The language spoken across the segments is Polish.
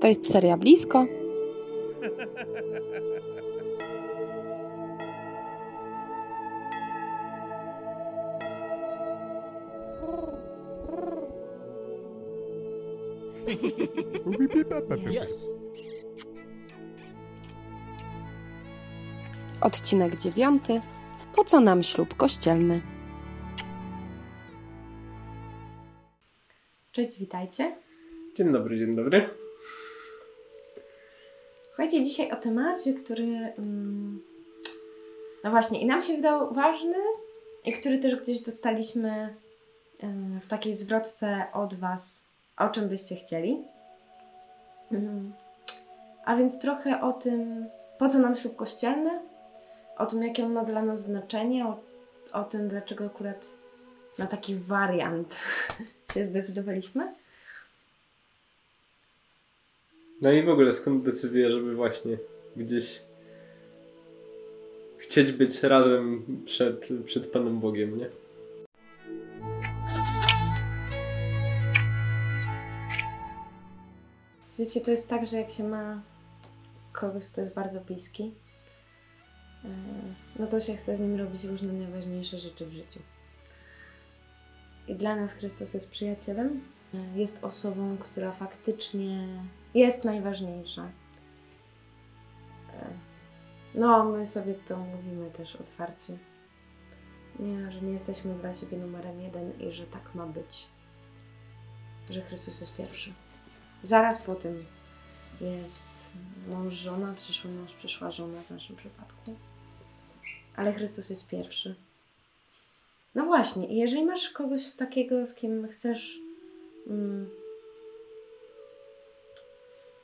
To jest seria blisko. Yes. Odcinek dziewiąty. Po co nam ślub kościelny? Cześć, witajcie. Dzień dobry, dzień dobry. Słuchajcie, dzisiaj o temacie, który. mm, No właśnie, i nam się wydał ważny, i który też gdzieś dostaliśmy w takiej zwrotce od Was, o czym byście chcieli. Mm. A więc trochę o tym, po co nam ślub kościelny, o tym, jakie on ma dla nas znaczenie, o, o tym, dlaczego akurat na taki wariant się zdecydowaliśmy. No i w ogóle skąd decyzja, żeby właśnie gdzieś chcieć być razem przed, przed Panem Bogiem, nie? Wiecie, to jest tak, że jak się ma kogoś, kto jest bardzo bliski, yy, no to się chce z nim robić różne najważniejsze rzeczy w życiu. I dla nas Chrystus jest przyjacielem, yy, jest osobą, która faktycznie jest najważniejsza. Yy, No, my sobie to mówimy też otwarcie. Nie, że nie jesteśmy dla siebie numerem jeden i że tak ma być. Że Chrystus jest pierwszy. Zaraz po tym jest mąż, żona, przyszły mąż, przyszła żona w naszym przypadku. Ale Chrystus jest pierwszy. No właśnie, i jeżeli masz kogoś takiego, z kim chcesz mm,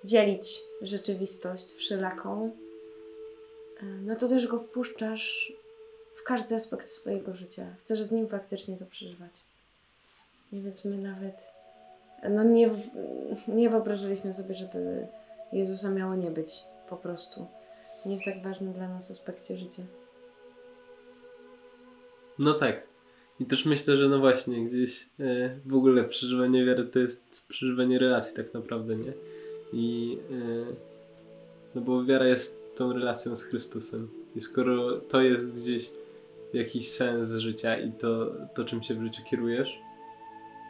dzielić rzeczywistość wszelaką, e, no to też go wpuszczasz w każdy aspekt swojego życia. Chcesz z nim faktycznie to przeżywać. I więc my nawet no nie, nie wyobrażaliśmy sobie, żeby Jezusa miało nie być po prostu. Nie w tak ważnym dla nas aspekcie życia. No tak. I też myślę, że no właśnie, gdzieś e, w ogóle przeżywanie wiary to jest przeżywanie relacji tak naprawdę, nie? I e, no bo wiara jest tą relacją z Chrystusem. I skoro to jest gdzieś jakiś sens życia i to, to czym się w życiu kierujesz,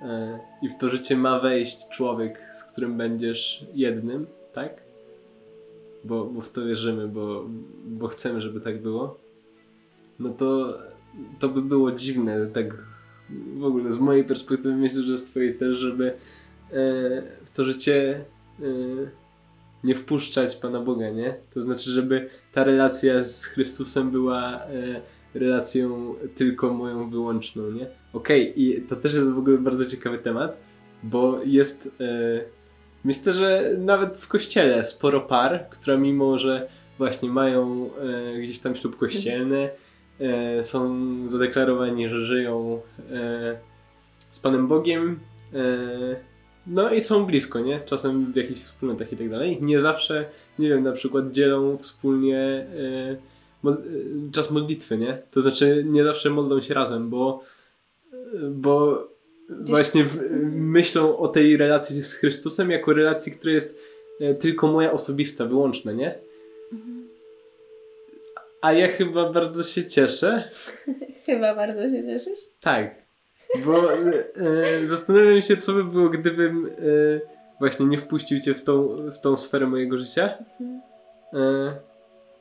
e, i w to życie ma wejść człowiek, z którym będziesz jednym, tak? Bo, bo w to wierzymy, bo, bo chcemy, żeby tak było, no to to by było dziwne, tak w ogóle z mojej perspektywy myślę, że z twojej też, żeby e, w to życie nie wpuszczać Pana Boga, nie? To znaczy, żeby ta relacja z Chrystusem była e, relacją tylko moją wyłączną, nie? Okej, i to też jest w ogóle bardzo ciekawy temat, bo jest e, myślę, że nawet w kościele sporo par, które mimo, że właśnie mają e, gdzieś tam ślub kościelny, e, są zadeklarowani, że żyją e, z Panem Bogiem, no i są blisko, nie? Czasem w jakichś wspólnotach i tak dalej. Nie zawsze, nie wiem, na przykład dzielą wspólnie e, e, czas modlitwy, nie? To znaczy nie zawsze modlą się razem, bo, bo Gdzieś- właśnie w, myślą o tej relacji z Chrystusem jako relacji, która jest e, tylko moja osobista, wyłączna, nie? A ja chyba bardzo się cieszę. Chyba bardzo się cieszysz? Tak. Bo e, e, zastanawiam się, co by było, gdybym e, właśnie nie wpuścił cię w tą, w tą sferę mojego życia. E,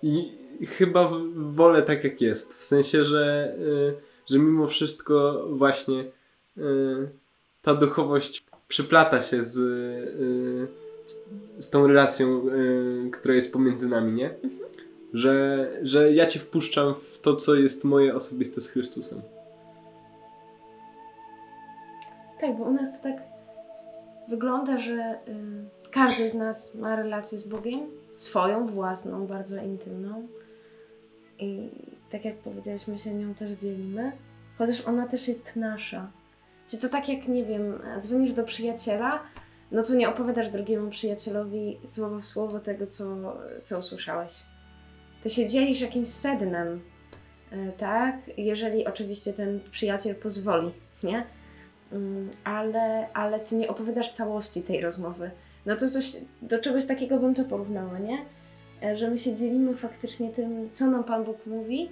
I chyba wolę tak, jak jest. W sensie, że, e, że mimo wszystko właśnie e, ta duchowość przyplata się z, z, z tą relacją, która jest pomiędzy nami, nie? Że, że ja cię wpuszczam w to, co jest moje osobiste z Chrystusem. Tak, bo u nas to tak wygląda, że y, każdy z nas ma relację z Bogiem, swoją, własną, bardzo intymną. I tak jak powiedzieliśmy, się nią też dzielimy, chociaż ona też jest nasza. Czyli to tak jak, nie wiem, dzwonisz do przyjaciela, no to nie opowiadasz drugiemu przyjacielowi słowo w słowo tego, co, co usłyszałeś. To się dzielisz jakimś sednem, y, tak? Jeżeli oczywiście ten przyjaciel pozwoli, nie? Mm, ale, ale ty nie opowiadasz całości tej rozmowy. No to coś, do czegoś takiego bym to porównała, nie? E, Że my się dzielimy faktycznie tym, co nam Pan Bóg mówi,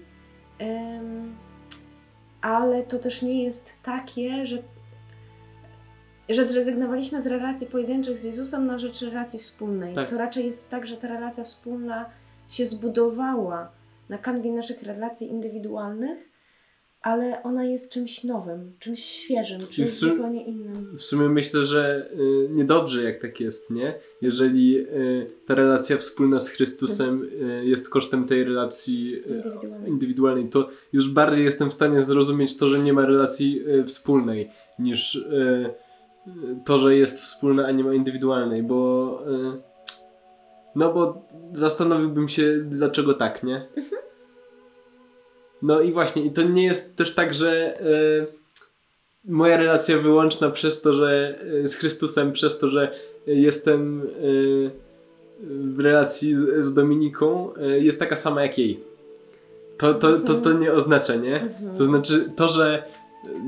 ale to też nie jest takie, że, że zrezygnowaliśmy z relacji pojedynczych z Jezusem na rzecz relacji wspólnej. Tak. To raczej jest tak, że ta relacja wspólna się zbudowała na kanwie naszych relacji indywidualnych, ale ona jest czymś nowym, czymś świeżym, czymś sum- zupełnie innym. W sumie myślę, że y, niedobrze jak tak jest, nie? Jeżeli y, ta relacja wspólna z Chrystusem y, jest kosztem tej relacji y, Indywidualnej. indywidualnej, to już bardziej jestem w stanie zrozumieć to, że nie ma relacji y, wspólnej, niż y, to, że jest wspólna, a nie ma indywidualnej, bo no bo zastanowiłbym się, dlaczego tak, nie? No i właśnie, i to nie jest też tak, że y, moja relacja wyłączna przez to, że y, z Chrystusem, przez to, że jestem y, w relacji z- z Dominiką, jest taka sama jak jej. To, to, to, to nie oznacza, nie? To znaczy to, że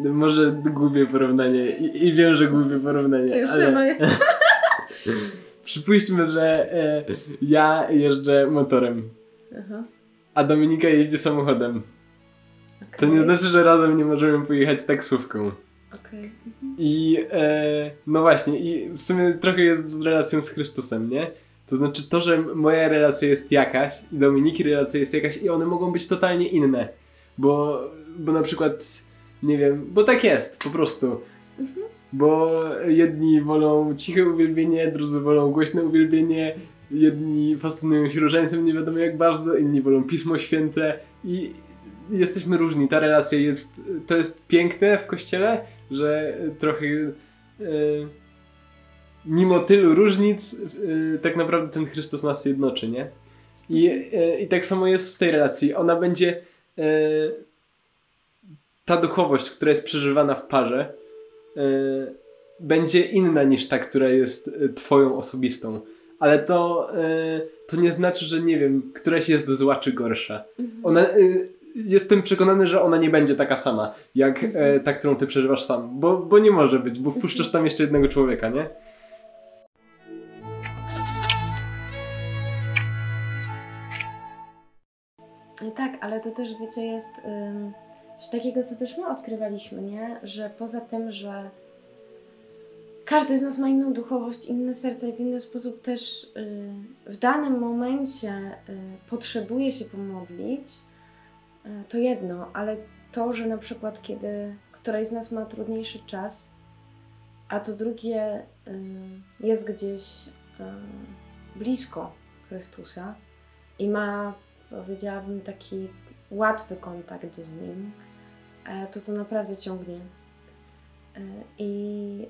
może gubię porównanie i, i wiem, że gubię porównanie, Już ale moje. przypuśćmy, że ja jeżdżę motorem, Aha. a Dominika jeździ samochodem. To okej, nie znaczy, że razem nie możemy pojechać taksówką. Okej. I e, no właśnie, i w sumie trochę jest z relacją z Chrystusem, nie? To znaczy to, że moja relacja jest jakaś i Dominiki relacja jest jakaś i one mogą być totalnie inne. Bo, bo na przykład, nie wiem, bo tak jest po prostu. Bo jedni wolą ciche uwielbienie, drudzy wolą głośne uwielbienie, jedni fascynują się różańcem nie wiadomo jak bardzo, inni wolą Pismo Święte i jesteśmy różni. Ta relacja jest, to jest piękne w Kościele, że trochę e, mimo tylu różnic e, tak naprawdę ten Chrystus nas jednoczy, nie? I, e, I tak samo jest w tej relacji. Ona będzie ta duchowość, która jest przeżywana w parze będzie inna niż ta, która jest twoją osobistą. Ale to, to nie znaczy, że nie wiem, któraś jest zła czy gorsza. Mhm. Ona, jestem przekonany, że ona nie będzie taka sama, jak e, Mhm. ta, którą ty przeżywasz sam. Bo, bo nie może być, bo wpuszczasz tam jeszcze jednego człowieka, nie? Tak, ale to też wiecie, jest coś takiego, co też my odkrywaliśmy, nie? Że poza tym, że każdy z nas ma inną duchowość, inne serce i w inny sposób też y, w danym momencie y, potrzebuje się pomodlić, to jedno, ale to, że na przykład kiedy któraś z nas ma trudniejszy czas, a to drugie y, jest gdzieś y, blisko Chrystusa i ma powiedziałabym, taki łatwy kontakt z nim, e, to to naprawdę ciągnie. E, I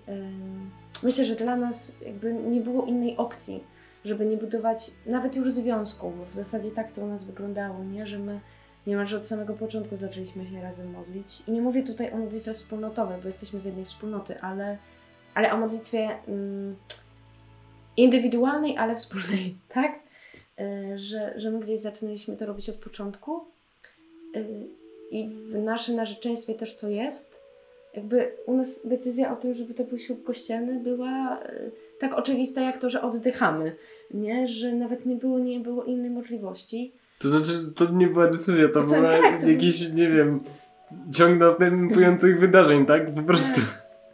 myślę, że dla nas jakby nie było innej opcji, żeby nie budować nawet już związku, bo w zasadzie tak to u nas wyglądało, nie? Że my niemalże od samego początku zaczęliśmy się razem modlić. I nie mówię tutaj o modlitwie wspólnotowej, bo jesteśmy z jednej wspólnoty, ale, ale o modlitwie mm, indywidualnej, ale wspólnej, tak? Y, że, że my gdzieś zaczynaliśmy to robić od początku Y, i w naszym narzeczeństwie też to jest. Jakby u nas decyzja o tym, żeby to był ślub kościelny była y, tak oczywista jak to, że oddychamy, nie? Że nawet nie było, nie było innej możliwości. To znaczy, to nie była decyzja, to No była tak, to jakiś, nie wiem, ciąg następujących wydarzeń, tak? Po prostu.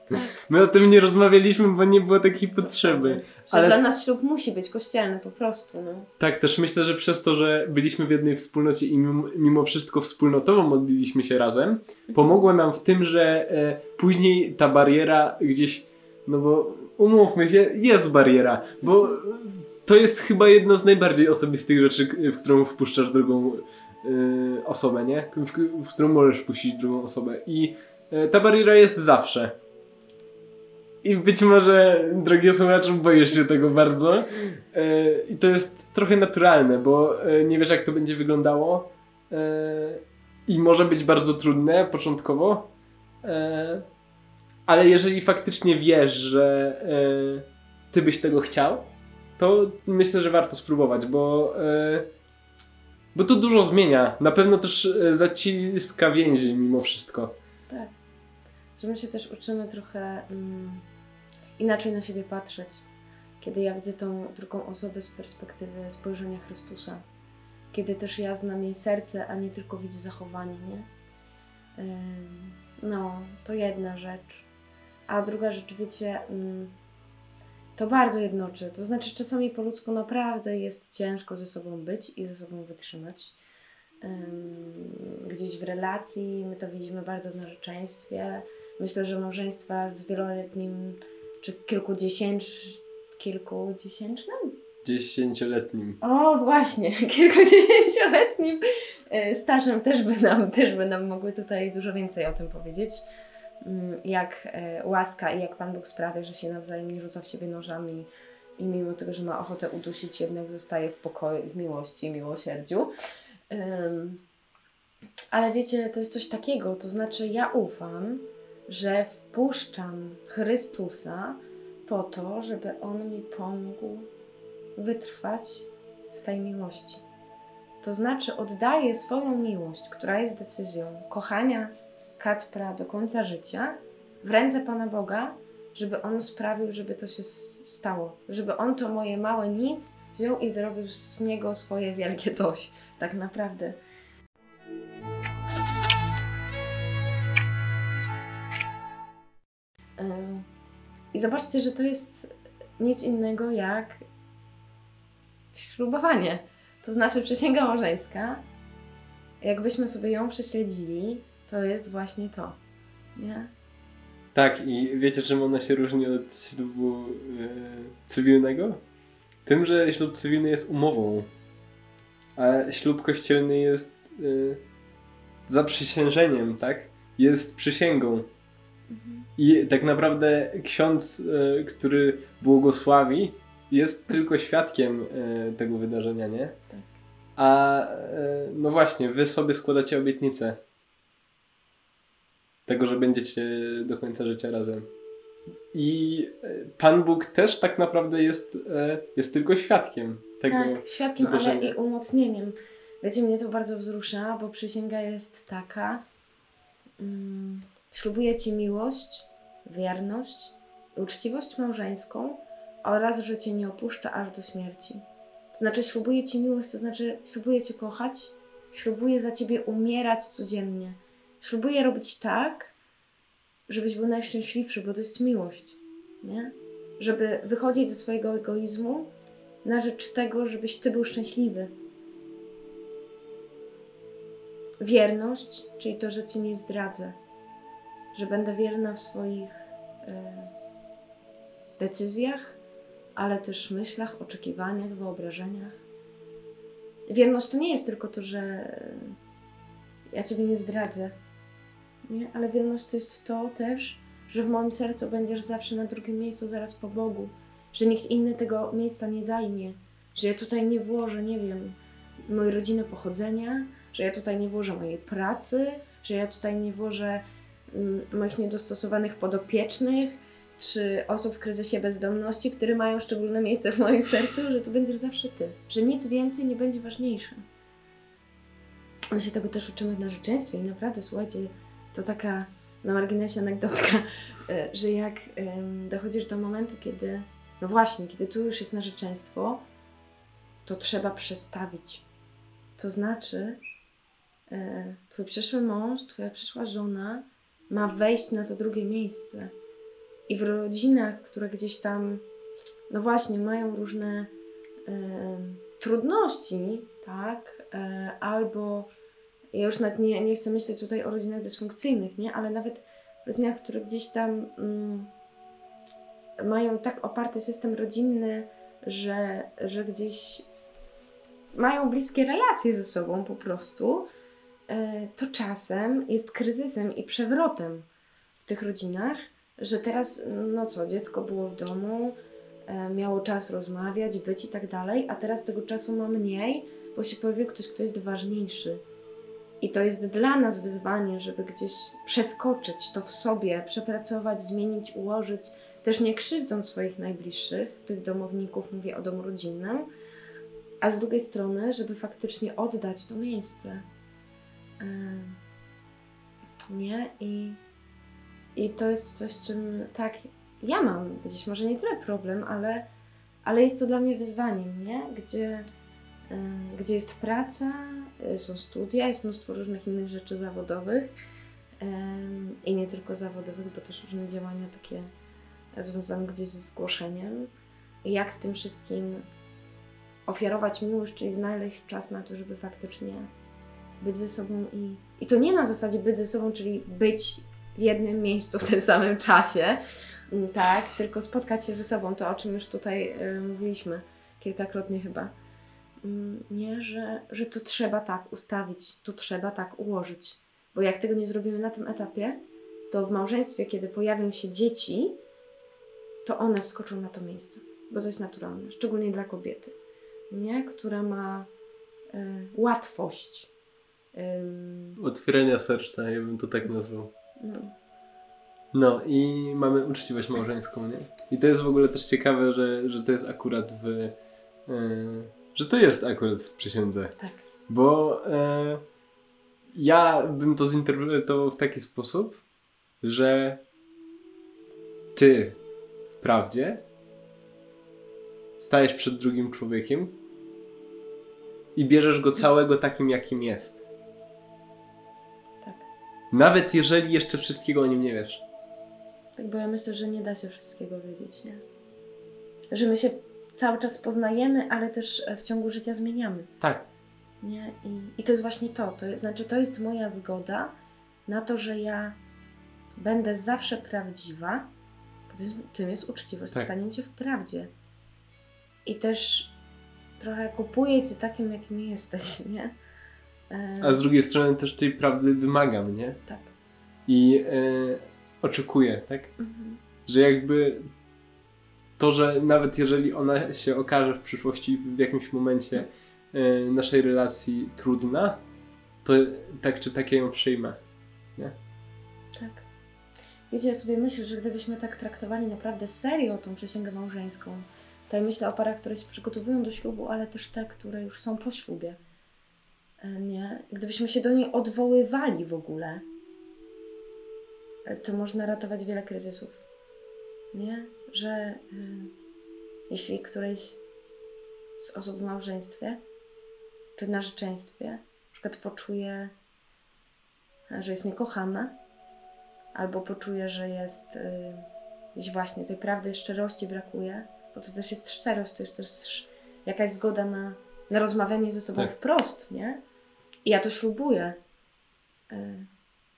tak. My o tym nie rozmawialiśmy, bo nie było takiej potrzeby. Że Ale- dla nas ślub musi być kościelny po prostu, no. Tak, też myślę, że przez to, że byliśmy w jednej wspólnocie i mimo, mimo wszystko wspólnotowo modliliśmy się razem, pomogło nam w tym, że e, później ta bariera gdzieś, no bo umówmy się, jest bariera, bo to jest chyba jedno z najbardziej osobistych rzeczy, w którą wpuszczasz drugą e, osobę, nie? W, w którą możesz wpuścić drugą osobę i e, ta bariera jest zawsze. I być może, drogi słuchaczu, boisz się tego bardzo. E, I to jest trochę naturalne, bo nie wiesz, jak to będzie wyglądało. I może być bardzo trudne początkowo. Ale jeżeli faktycznie wiesz, że ty byś tego chciał, to myślę, że warto spróbować, bo, e, bo to dużo zmienia. Na pewno też e, zaciska więzi mimo wszystko. Tak. Że my się też uczymy trochę mm, inaczej na siebie patrzeć. kiedy ja widzę tą drugą osobę z perspektywy spojrzenia Chrystusa, kiedy też ja znam jej serce, a nie tylko widzę zachowanie, nie? No, to jedna rzecz. A druga rzecz, wiecie, mm, to bardzo jednoczy. To znaczy, czasami po ludzku naprawdę jest ciężko ze sobą być i ze sobą wytrzymać. Ym, Gdzieś w relacji, my to widzimy bardzo w narzeczeństwie. Myślę, że małżeństwa z wieloletnim czy kilkudziesięcz, kilkudziesięcznym? Dziesięcioletnim. O, właśnie, kilkudziesięcioletnim e, stażem też by, nam, też by nam mogły tutaj dużo więcej o tym powiedzieć. Mm, Jak e, łaska i jak Pan Bóg sprawia, że się nawzajem nie rzuca w siebie nożami i mimo tego, że ma ochotę udusić, jednak zostaje w pokoju, w miłości, miłosierdziu. Ale wiecie, to jest coś takiego, to znaczy ja ufam, że wpuszczam Chrystusa po to, żeby On mi pomógł wytrwać w tej miłości. To znaczy oddaję swoją miłość, która jest decyzją kochania Kacpra do końca życia, w ręce Pana Boga, żeby On sprawił, żeby to się stało. Żeby On to moje małe nic wziął i zrobił z niego swoje wielkie coś. Tak naprawdę. I zobaczcie, że to jest nic innego jak ślubowanie. To znaczy przysięga małżeńska. Jakbyśmy sobie ją prześledzili, to jest właśnie to. Nie? Tak, i wiecie czym ona się różni od ślubu e, cywilnego? Tym, że ślub cywilny jest umową, a ślub kościelny jest e, zaprzysiężeniem, tak? Jest przysięgą. I tak naprawdę ksiądz, e, który błogosławi, jest tylko świadkiem tego wydarzenia, nie? Tak. A no właśnie, wy sobie składacie obietnicę tego, że będziecie do końca życia razem. I e, Pan Bóg też tak naprawdę jest, e, jest tylko świadkiem tego. tak, świadkiem, ale wydarzenia. i umocnieniem. Wiecie, mnie to bardzo wzrusza, bo przysięga jest taka. Mm, ślubuję Ci miłość, wierność, i uczciwość małżeńską oraz, że Cię nie opuszczę aż do śmierci. To znaczy, ślubuję Ci miłość, to znaczy, ślubuję Cię kochać, ślubuję za Ciebie umierać codziennie. Ślubuję robić tak, żebyś był najszczęśliwszy, bo to jest miłość, nie? Żeby wychodzić ze swojego egoizmu na rzecz tego, żebyś Ty był szczęśliwy. Wierność, czyli to, że Cię nie zdradzę, że będę wierna w swoich e, decyzjach, ale też myślach, oczekiwaniach, wyobrażeniach. Wierność to nie jest tylko to, że ja Ciebie nie zdradzę, nie? ale wierność to jest to też, że w moim sercu będziesz zawsze na drugim miejscu, zaraz po Bogu, że nikt inny tego miejsca nie zajmie, że ja tutaj nie włożę, nie wiem, mojej rodziny pochodzenia, że ja tutaj nie włożę mojej pracy, że ja tutaj nie włożę mm, moich niedostosowanych podopiecznych, czy osób w kryzysie bezdomności, które mają szczególne miejsce w moim sercu, że to będziesz zawsze ty, że nic więcej nie będzie ważniejsze. My się tego też uczymy w narzeczeństwie i naprawdę, słuchajcie, to taka na marginesie anegdotka, e, że jak dochodzisz do momentu, kiedy, no właśnie, kiedy tu już jest narzeczeństwo, to trzeba przestawić. To znaczy, e, twój przyszły mąż, twoja przyszła żona ma wejść na to drugie miejsce. I w rodzinach, które gdzieś tam, no właśnie, mają różne trudności, tak, e, albo ja już nawet nie, nie chcę myśleć tutaj o rodzinach dysfunkcyjnych, nie, ale nawet rodzinach, które gdzieś tam mm, mają tak oparty system rodzinny, że, że gdzieś mają bliskie relacje ze sobą po prostu, e, to czasem jest kryzysem i przewrotem w tych rodzinach, że teraz, no co, dziecko było w domu, e, miało czas rozmawiać, być i tak dalej, a teraz tego czasu ma mniej, bo się pojawił ktoś, kto jest ważniejszy. I to jest dla nas wyzwanie, żeby gdzieś przeskoczyć to w sobie, przepracować, zmienić, ułożyć, też nie krzywdząc swoich najbliższych, tych domowników, mówię o domu rodzinnym, a z drugiej strony, żeby faktycznie oddać to miejsce. Nie? I, I to jest coś, czym tak ja mam gdzieś może nie tyle problem, ale ale jest to dla mnie wyzwaniem, nie? Gdzie, gdzie jest praca, są studia, jest mnóstwo różnych innych rzeczy zawodowych i nie tylko zawodowych, bo też różne działania takie związane gdzieś ze zgłoszeniem. Jak w tym wszystkim ofiarować miłość, czyli znaleźć czas na to, żeby faktycznie być ze sobą i, i to nie na zasadzie być ze sobą, czyli być w jednym miejscu w tym samym czasie, tak, tylko spotkać się ze sobą, to o czym już tutaj y, mówiliśmy kilkakrotnie chyba. Mm, Nie, że, że to trzeba tak ustawić, to trzeba tak ułożyć. Bo jak tego nie zrobimy na tym etapie, to w małżeństwie, kiedy pojawią się dzieci, to one wskoczą na to miejsce, bo to jest naturalne, szczególnie dla kobiety, nie? która ma y, łatwość. ym, Otwierania serca, ja bym to tak nazwał. no, No i mamy uczciwość małżeńską, nie? I to jest w ogóle też ciekawe, że, że to jest akurat w... e, że to jest akurat w przysiędze. tak. Bo e, ja bym to zinterpretował w taki sposób, że ty w prawdzie stajesz przed drugim człowiekiem i bierzesz go całego takim, jakim jest. Tak. Nawet jeżeli jeszcze wszystkiego o nim nie wiesz. Tak, bo ja myślę, że nie da się wszystkiego wiedzieć, nie? Że my się cały czas poznajemy, ale też e, w ciągu życia zmieniamy, Tak, nie? I, i to jest właśnie to, to jest, znaczy to jest moja zgoda na to, że ja będę zawsze prawdziwa, tym jest uczciwość, Tak. staniecie w prawdzie. I też trochę kupuję Cię takim, jakim jesteś, nie? A z drugiej strony też tej prawdy wymagam, nie? Tak. I e, oczekuję, tak? Mhm. że jakby to, że nawet jeżeli ona się okaże w przyszłości w jakimś momencie e, naszej relacji trudna, to tak czy tak ja ją przyjmę. Tak. Wiecie, ja sobie myślę, że gdybyśmy tak traktowali naprawdę serio tą przysięgę małżeńską, to ja myślę o parach, które się przygotowują do ślubu, ale też te, które już są po ślubie. E, Nie? Gdybyśmy się do niej odwoływali w ogóle, e, to można ratować wiele kryzysów. Nie? Że y, jeśli któreś z osób w małżeństwie czy w narzeczeństwie na przykład poczuje, że jest niekochana, albo poczuje, że jest y, gdzieś właśnie tej prawdy, szczerości brakuje, bo to też jest szczerość, to jest też jakaś zgoda na, na rozmawianie ze sobą Tak. wprost, nie? I ja to ślubuję. Y,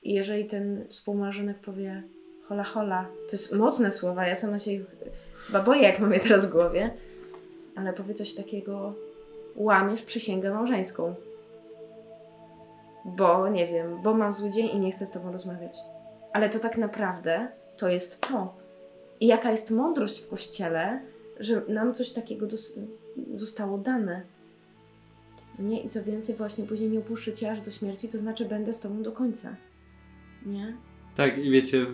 I jeżeli ten współmałżonek powie hola hola, to jest mocne słowa, ja sama się ich chyba boję, jak mam je teraz w głowie, ale powie coś takiego, łamiesz przysięgę małżeńską. Bo, nie wiem, bo mam zły dzień i nie chcę z tobą rozmawiać. Ale to tak naprawdę to jest to. I jaka jest mądrość w kościele, że nam coś takiego zostało dane. Nie? I co więcej, właśnie później nie opuszczę cię aż do śmierci, to znaczy będę z tobą do końca. Nie? Tak, i wiecie,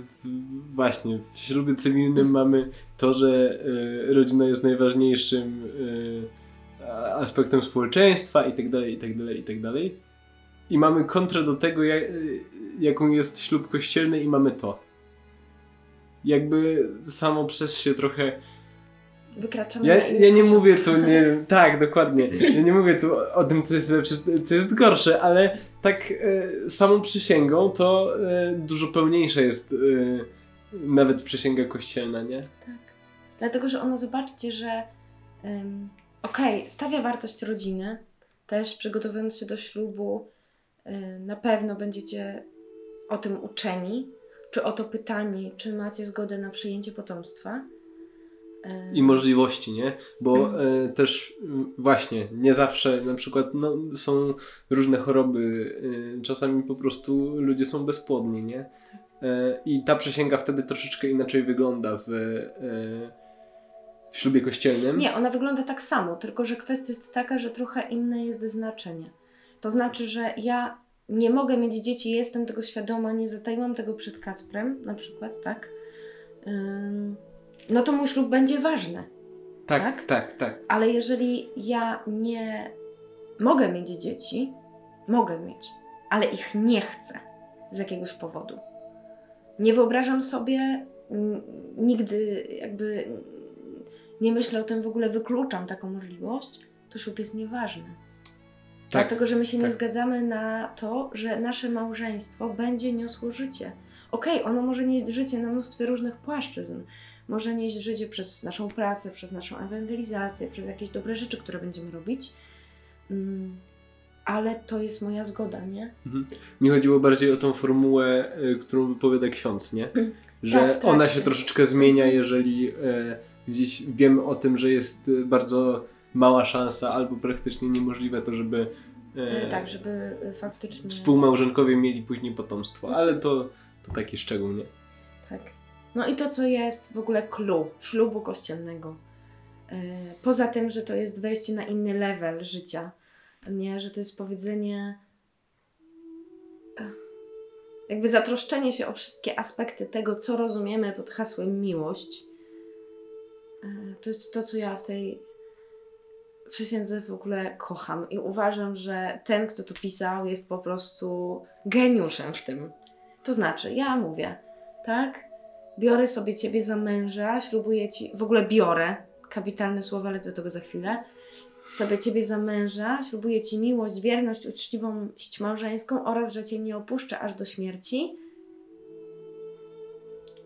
właśnie w ślubie cywilnym mamy to, że e, rodzina jest najważniejszym a- aspektem społeczeństwa i tak dalej, i tak dalej, i tak dalej. I mamy kontrę do tego, jak, jaką jest ślub kościelny i mamy to. Jakby samo przez się trochę Wykraczamy Ja, ja nie mówię tu, nie, tak, dokładnie. Ja nie mówię tu o tym, co jest lepsze, co jest gorsze, ale tak e, samą przysięgą to e, dużo pełniejsza jest e, nawet przysięga kościelna, nie? Tak. Dlatego, że ono, zobaczcie, że okej, stawia wartość rodziny, też przygotowując się do ślubu, na pewno będziecie o tym uczeni, czy o to pytani, czy macie zgodę na przyjęcie potomstwa. Y, I możliwości, nie? Bo e, też właśnie nie zawsze na przykład no, są różne choroby, e, czasami po prostu ludzie są bezpłodni, nie? E, I ta przysięga wtedy troszeczkę inaczej wygląda w, e, w ślubie kościelnym. Nie, ona wygląda tak samo, tylko że kwestia jest taka, że trochę inne jest znaczenie. To znaczy, że ja nie mogę mieć dzieci, jestem tego świadoma, nie zataiłam tego przed Kacprem, na przykład, tak? Ym, no to mój ślub będzie ważny. tak, tak? tak, tak. Ale jeżeli ja nie mogę mieć dzieci, mogę mieć, ale ich nie chcę z jakiegoś powodu. Nie wyobrażam sobie nigdy, jakby nie myślę o tym w ogóle, wykluczam taką możliwość, to ślub jest nieważny. Tak, Dlatego, że my się nie tak. zgadzamy na to, że nasze małżeństwo będzie niosło życie. Okej, ono może nieść życie na mnóstwie różnych płaszczyzn. Może nieść życie przez naszą pracę, przez naszą ewangelizację, przez jakieś dobre rzeczy, które będziemy robić. Mm, ale to jest moja zgoda, nie? Mi chodziło bardziej o tą formułę, y, którą wypowiada ksiądz, nie? Że Tak, tak. ona się troszeczkę zmienia, jeżeli e, gdzieś wiemy o tym, że jest y, bardzo mała szansa albo praktycznie niemożliwe to, żeby e, E, tak, żeby e, faktycznie. współmałżonkowie mieli później potomstwo, ale to, to taki szczegół, nie? Tak. No i to, co jest w ogóle clue ślubu kościelnego. E, Poza tym, że to jest wejście na inny level życia, nie, że to jest powiedzenie, e, jakby zatroszczenie się o wszystkie aspekty tego, co rozumiemy pod hasłem miłość. E, To jest to, co ja w tej przysiędze w ogóle kocham i uważam, że ten, kto to pisał, jest po prostu geniuszem w tym. To znaczy, ja mówię, tak? Biorę sobie ciebie za męża, ślubuję ci, w ogóle biorę, kapitalne słowa, ale do tego za chwilę. Sobie ciebie za męża, ślubuję ci miłość, wierność, uczciwość małżeńską oraz, że cię nie opuszczę aż do śmierci.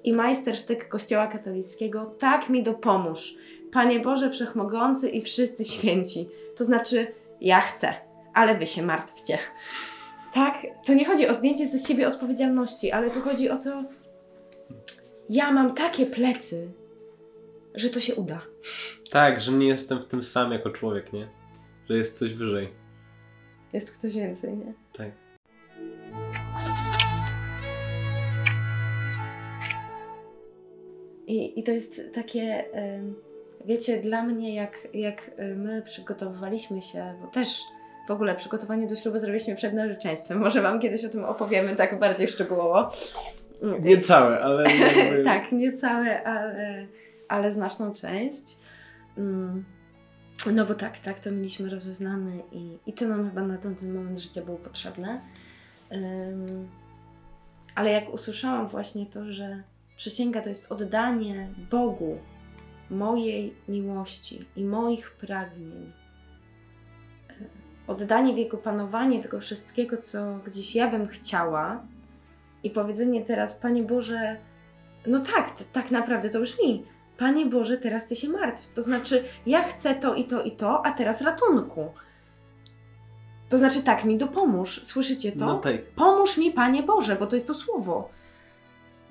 I majstersztyk Kościoła katolickiego, tak mi dopomóż. Panie Boże Wszechmogący i wszyscy święci. To znaczy, ja chcę, ale wy się martwcie. Tak, to nie chodzi o zdjęcie ze siebie odpowiedzialności, ale tu chodzi o to, ja mam takie plecy, że to się uda. Tak, że nie jestem w tym sam jako człowiek, nie? Że jest coś wyżej. Jest ktoś więcej, nie? Tak. I, i to jest takie, wiecie, dla mnie, jak, jak y, my przygotowywaliśmy się, bo też w ogóle przygotowanie do ślubu zrobiliśmy przed narzeczeństwem. Może Wam kiedyś o tym opowiemy tak bardziej szczegółowo. Nie całe, ale jakby... tak, nie całe, ale, ale znaczną część. Mm, No bo tak, tak, to mieliśmy rozeznane i, i to nam chyba na tamten moment życia było potrzebne. Ale jak usłyszałam właśnie to, że przysięga to jest oddanie Bogu mojej miłości i moich pragnień, oddanie w Jego panowanie tego wszystkiego, co gdzieś ja bym chciała i powiedzenie teraz, Panie Boże, no tak, tak naprawdę to brzmi. Panie Boże, teraz Ty się martw. To znaczy, ja chcę to i to i to, a teraz ratunku. To znaczy, tak mi dopomóż. Słyszycie to? No tak. Pomóż mi, Panie Boże, bo to jest to słowo.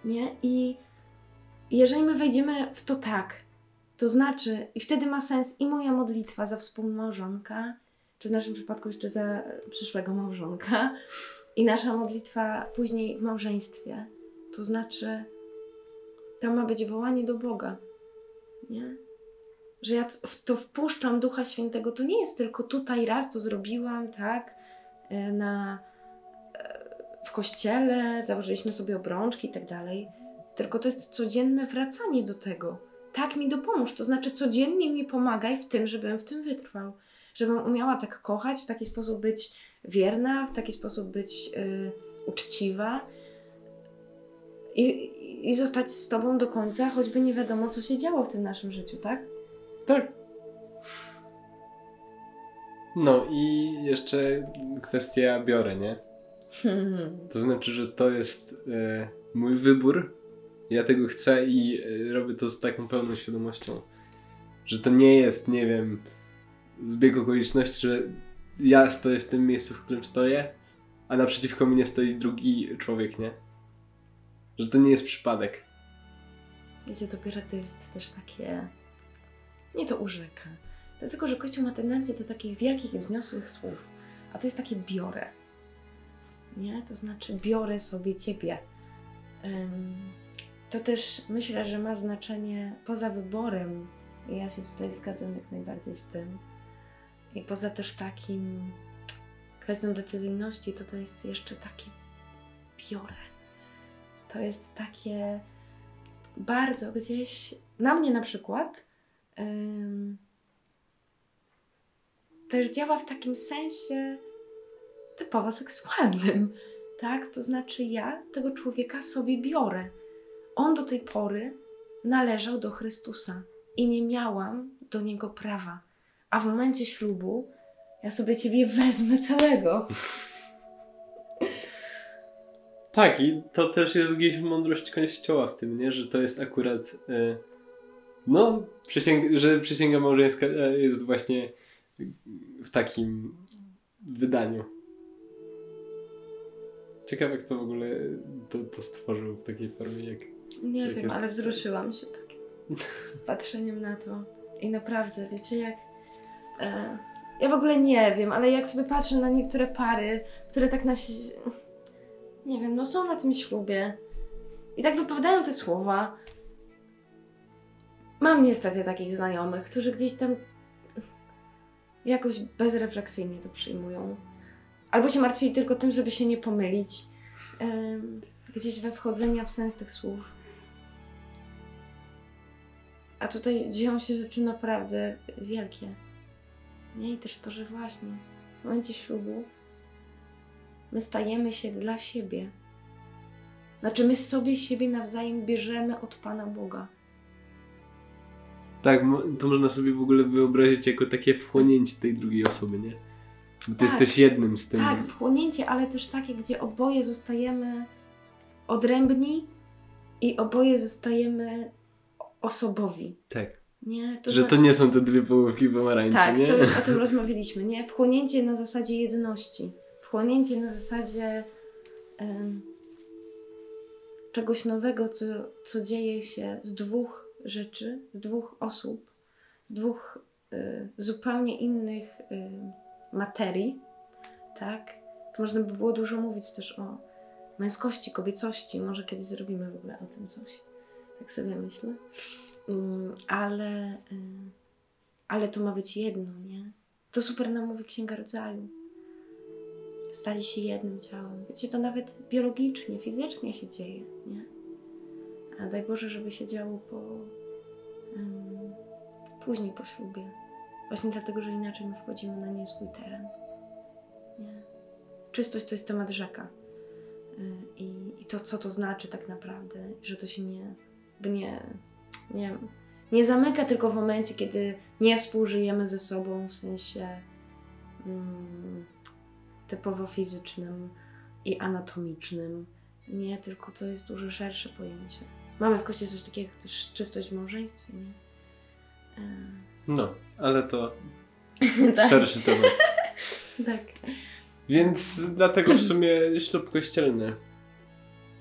Nie? I jeżeli my wejdziemy w to tak, to znaczy, i wtedy ma sens i moja modlitwa za współmałżonka, czy w naszym przypadku jeszcze za przyszłego małżonka, i nasza modlitwa później w małżeństwie. To znaczy, tam ma być wołanie do Boga. Nie? Że ja to wpuszczam Ducha Świętego. To nie jest tylko tutaj raz to zrobiłam, tak? e, Na, e, w kościele, założyliśmy sobie obrączki i tak dalej. Tylko to jest codzienne wracanie do tego. Tak mi dopomóż. To znaczy, codziennie mi pomagaj w tym, żebym w tym wytrwał. Żebym umiała tak kochać, w taki sposób być wierna, w taki sposób być y, uczciwa i, i zostać z Tobą do końca, choćby nie wiadomo, co się działo w tym naszym życiu, tak? Tak. No i jeszcze kwestia biorę, nie? To znaczy, że to jest e, mój wybór. Ja tego chcę i e, robię to z taką pełną świadomością, że to nie jest, nie wiem, zbieg okoliczności, że ja stoję w tym miejscu, w którym stoję, a naprzeciwko mnie stoi drugi człowiek, nie? Że to nie jest przypadek. Wiecie, to jest też takie. Nie to urzeka. Dlatego, że Kościół ma tendencję do takich wielkich i wzniosłych słów. A to jest takie biorę. Nie? To znaczy, biorę sobie ciebie. Ym, to też myślę, że ma znaczenie poza wyborem. Ja się tutaj zgadzam jak najbardziej z tym. I poza też takim kwestią decyzyjności, to to jest jeszcze takie biorę. To jest takie bardzo gdzieś, na mnie na przykład, ym, też działa w takim sensie typowo seksualnym, tak? To znaczy ja tego człowieka sobie biorę. On do tej pory należał do Chrystusa. i nie miałam do niego prawa. A w momencie ślubu ja sobie ciebie wezmę całego. Tak, i to też jest gdzieś mądrość kościoła w tym, nie? Że to jest akurat. E, no, przysięg- że przysięga małżeńska e, jest właśnie w takim wydaniu. Ciekawe, kto w ogóle to, to stworzył w takiej formie, jak. Nie Jak wiem, jest- ale wzruszyłam się takim patrzeniem na to. I naprawdę, wiecie, jak. E, ja w ogóle nie wiem, ale jak sobie patrzę na niektóre pary, które tak na. Nie wiem, no są na tym ślubie i tak wypowiadają te słowa. Mam niestety takich znajomych, którzy gdzieś tam jakoś bezrefleksyjnie to przyjmują. Albo się martwili tylko tym, żeby się nie pomylić. Gdzieś we wchodzenia w sens tych słów. A tutaj dzieją się rzeczy naprawdę wielkie. Nie? I też to, że właśnie w momencie ślubu my stajemy się dla siebie. Znaczy my sobie siebie nawzajem bierzemy od Pana Boga. Tak, to można sobie w ogóle wyobrazić jako takie wchłonięcie tej drugiej osoby, nie? Bo ty Tak. jesteś jednym z tym. Tak, wchłonięcie, ale też takie, gdzie oboje zostajemy odrębni i oboje zostajemy osobowi. Tak. Nie? Że zna- to nie są te dwie połówki pomarańczy, Tak, nie? to już o tym rozmawialiśmy, nie? Wchłonięcie na zasadzie jedności. Wchłonięcie na zasadzie em, czegoś nowego, co, co dzieje się z dwóch rzeczy, z dwóch osób, z dwóch y, zupełnie innych y, materii, tak? To można by było dużo mówić też o męskości, kobiecości. Może kiedyś zrobimy w ogóle o tym coś. Tak sobie myślę. Mm, ale... Y, ale to ma być jedno, nie? To super nam mówi Księga Rodzaju. Stali się jednym ciałem. Wiecie, to nawet biologicznie, fizycznie się dzieje, nie? A daj Boże, żeby się działo po... em, później po ślubie. Właśnie dlatego, że inaczej my wchodzimy na nie swój teren. Nie? Czystość to jest temat rzeka. Y, I, I to, co to znaczy tak naprawdę, że to się nie... by nie... nie wiem, nie zamyka tylko w momencie, kiedy nie współżyjemy ze sobą w sensie mm, typowo fizycznym i anatomicznym. Nie, tylko to jest dużo szersze pojęcie. Mamy w kościele coś takiego jak też czystość w małżeństwie, nie? No, ale to E, tak, szerszy temat. tak. Więc dlatego w sumie ślub kościelny.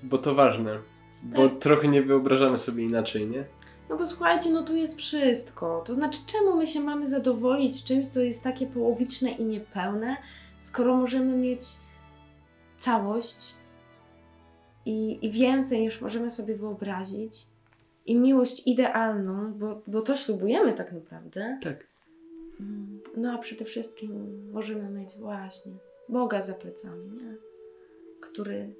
Bo to ważne. Bo Tak. trochę nie wyobrażamy sobie inaczej, nie? No bo słuchajcie, no tu jest wszystko. To znaczy, czemu my się mamy zadowolić czymś, co jest takie połowiczne i niepełne, skoro możemy mieć całość i, i więcej niż możemy sobie wyobrazić i miłość idealną, bo, bo to ślubujemy tak naprawdę. Tak. Mm, No a przede wszystkim możemy mieć właśnie Boga za plecami, nie? który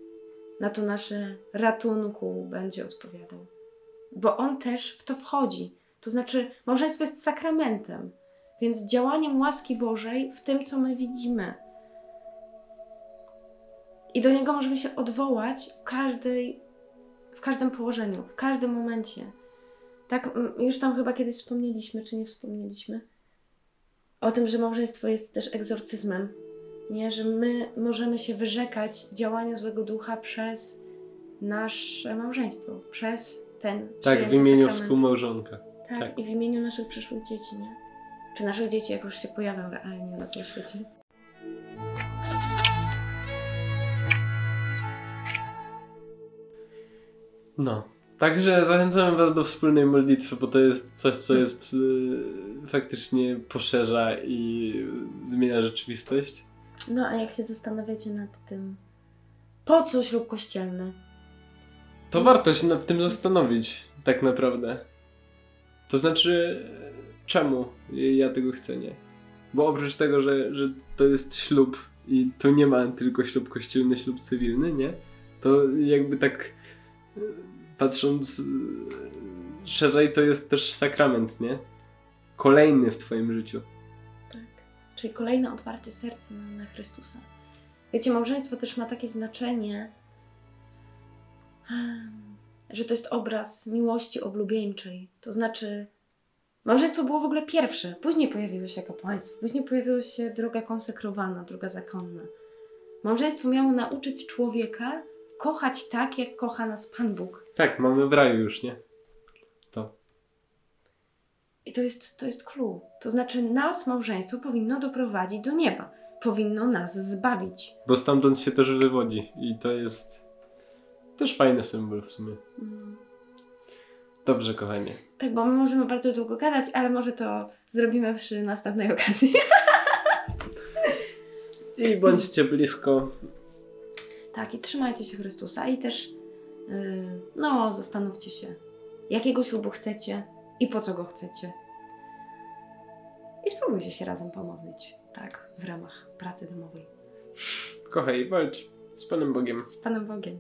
na to nasze ratunku będzie odpowiadał. Bo On też w to wchodzi. To znaczy, małżeństwo jest sakramentem, więc działaniem łaski Bożej w tym, co my widzimy. I do Niego możemy się odwołać w każdej, w każdym położeniu, w każdym momencie. Tak, już tam chyba kiedyś wspomnieliśmy, czy nie wspomnieliśmy? o tym, że małżeństwo jest też egzorcyzmem. Nie, że my możemy się wyrzekać działania złego ducha przez nasze małżeństwo, przez ten Tak, w imieniu sakrament. współmałżonka. Tak, tak. i w imieniu naszych przyszłych dzieci, nie? Czy naszych dzieci, jak już się pojawią realnie na tym świecie. No. Także zachęcamy Was do wspólnej modlitwy, bo to jest coś, co jest y, faktycznie poszerza i zmienia rzeczywistość. No, a jak się zastanawiacie nad tym, po co ślub kościelny? To warto się nad tym zastanowić, tak naprawdę. To znaczy, czemu ja tego chcę, nie? Bo oprócz tego, że, że to jest ślub i tu nie ma tylko ślub kościelny, ślub cywilny, nie? To jakby tak y, patrząc y, szerzej, to jest też sakrament, nie? Kolejny w Twoim życiu. Tak. Czyli kolejne otwarcie serca na, na Chrystusa. Wiecie, małżeństwo też ma takie znaczenie, że to jest obraz miłości oblubieńczej. To znaczy, Małżeństwo było w ogóle pierwsze, później pojawiło się kapłaństwo, później pojawiła się droga konsekrowana, droga zakonna. Małżeństwo miało nauczyć człowieka kochać tak, jak kocha nas Pan Bóg. Tak, mamy w raju już, nie? To. I to jest, to jest clue. To znaczy, nas małżeństwo powinno doprowadzić do nieba. Powinno nas zbawić. Bo stamtąd się też wywodzi. I to jest też fajny symbol w sumie. Mm. Dobrze, kochanie. Tak, bo my możemy bardzo długo gadać, ale może to zrobimy przy następnej okazji. I bądźcie blisko. Tak, i trzymajcie się Chrystusa i też, yy, no, zastanówcie się, jakiego ślubu chcecie i po co go chcecie. I spróbujcie się razem pomodlić, tak, w ramach pracy domowej. Kochaj, walcz z Panem Bogiem. Z Panem Bogiem.